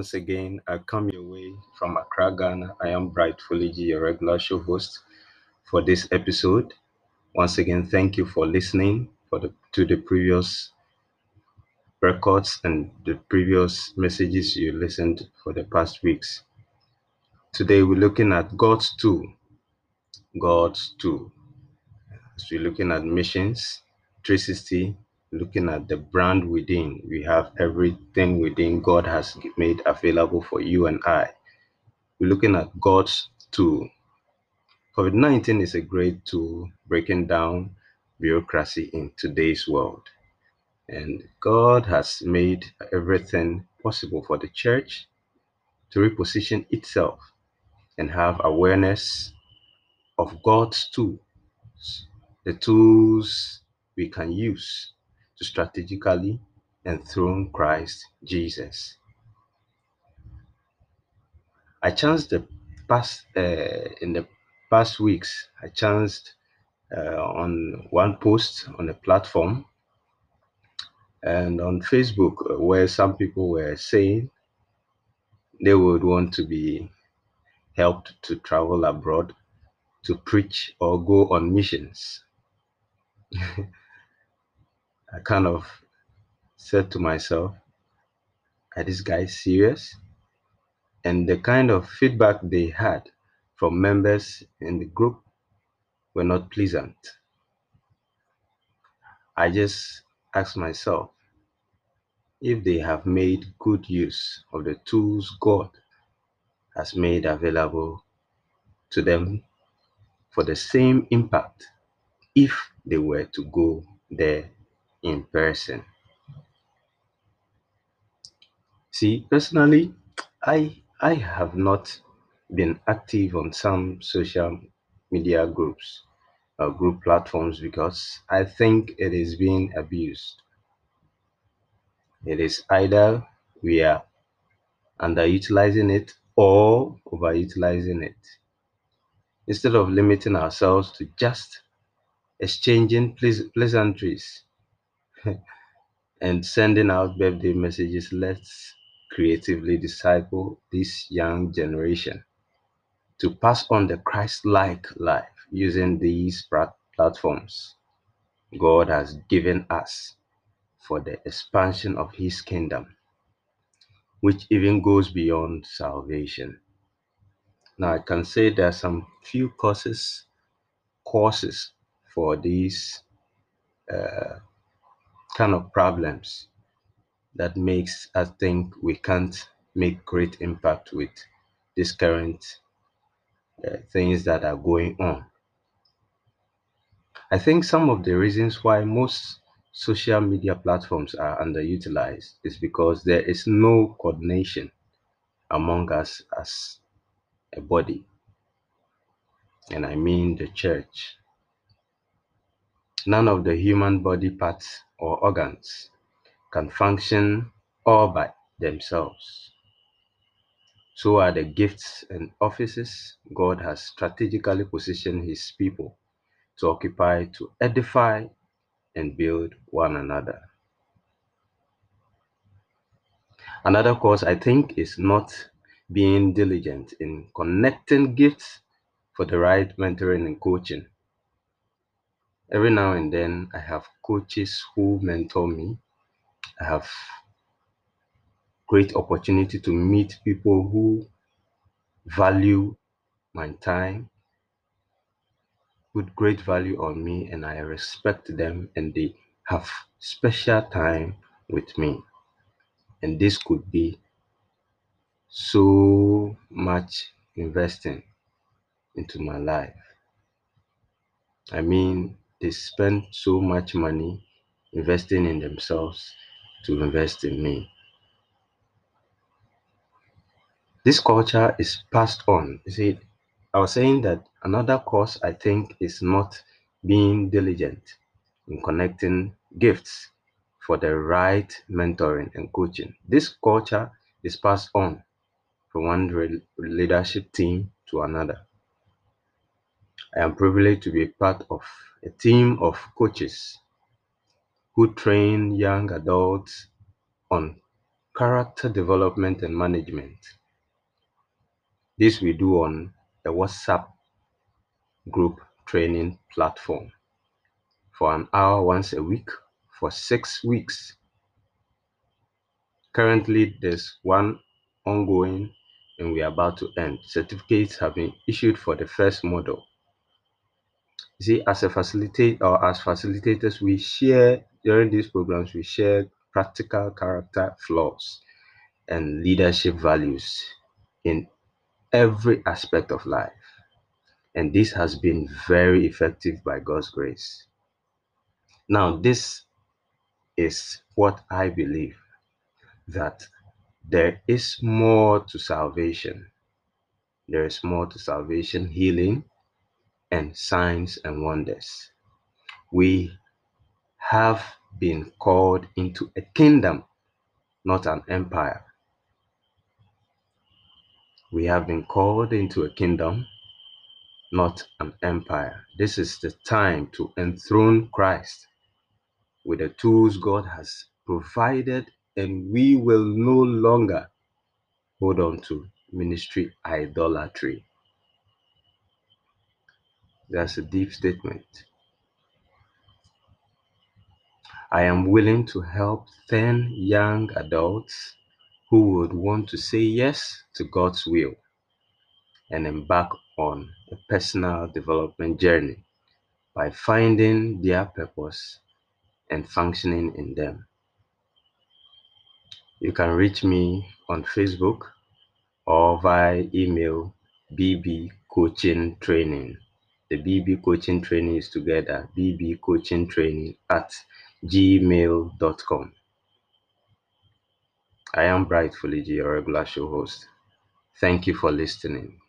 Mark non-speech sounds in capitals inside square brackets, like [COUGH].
once again. I come your way from Accra, Ghana. I am Bright Fuliji, your regular show host for this episode. Once again, thank you for listening for the, to the previous records and the previous messages you listened for the past weeks. Today, we're looking at God's tool. God's tool. So we're looking at missions, 360, looking at the brand within. We have everything within God has made available for you and I. We're looking at God's tool. COVID 19 is a great tool breaking down bureaucracy in today's world. And God has made everything possible for the church to reposition itself and have awareness of God's tools, the tools we can use to strategically enthrone Christ Jesus. I chanced the past uh, in the past weeks. I chanced uh, on one post on a platform and on Facebook uh, where some people were saying they would want to be helped to travel abroad to preach or go on missions. [LAUGHS] I kind of said to myself, are these guys serious? And the kind of feedback they had from members in the group were not pleasant. I just asked myself if they have made good use of the tools God has made available to them for the same impact if they were to go there in person. See, personally, I I have not been active on some social media groups or group platforms because I think it is being abused. It is either we are underutilizing it or overutilizing it. Instead of limiting ourselves to just exchanging pleasantries [LAUGHS] and sending out birthday messages, let's creatively disciple this young generation to pass on the Christ like life using these platforms God has given us for the expansion of His kingdom, which even goes beyond salvation. Now, I can say there are some few courses, courses for these uh, kind of problems that makes us think we can't make great impact with these current uh, things that are going on. I think some of the reasons why most social media platforms are underutilized is because there is no coordination among us as a body. And I mean the church. None of the human body parts or organs can function all by themselves. So are the gifts and offices God has strategically positioned His people to occupy to edify and build one another. Another cause I think is not being diligent in connecting gifts for the right mentoring and coaching. Every now and then, I have coaches who mentor me I have great opportunity to meet people who value my time, put great value on me, and I respect them, and they have special time with me. And this could be so much investing into my life. I mean, they spend so much money investing in themselves to invest in me. This culture is passed on. You see, I was saying that another cause I think is not being diligent in connecting gifts for the right mentoring and coaching. This culture is passed on from one leadership team to another. I am privileged to be a part of a team of coaches who train young adults on character development and management. This we do on a WhatsApp group training platform for an hour once a week for six weeks. Currently, there's one ongoing and we are about to end. Certificates have been issued for the first model. See, as a facilitator or as facilitators, we share during these programs, we share practical character flaws and leadership values in every aspect of life. And this has been very effective by God's grace. Now, this is what I believe that there is more to salvation. There is more to salvation, healing, and signs and wonders. We have been called into a kingdom, not an empire. We have been called into a kingdom, not an empire. This is the time to enthrone Christ with the tools God has provided, and we will no longer hold on to ministry idolatry. That's a deep statement. I am willing to help 10 young adults who would want to say yes to God's will and embark on a personal development journey by finding their purpose and functioning in them. You can reach me on Facebook or via email bb coaching training. The BB coaching training is together bb coaching training at gmail.com. I am Bright Fuliji, your regular show host. Thank you for listening.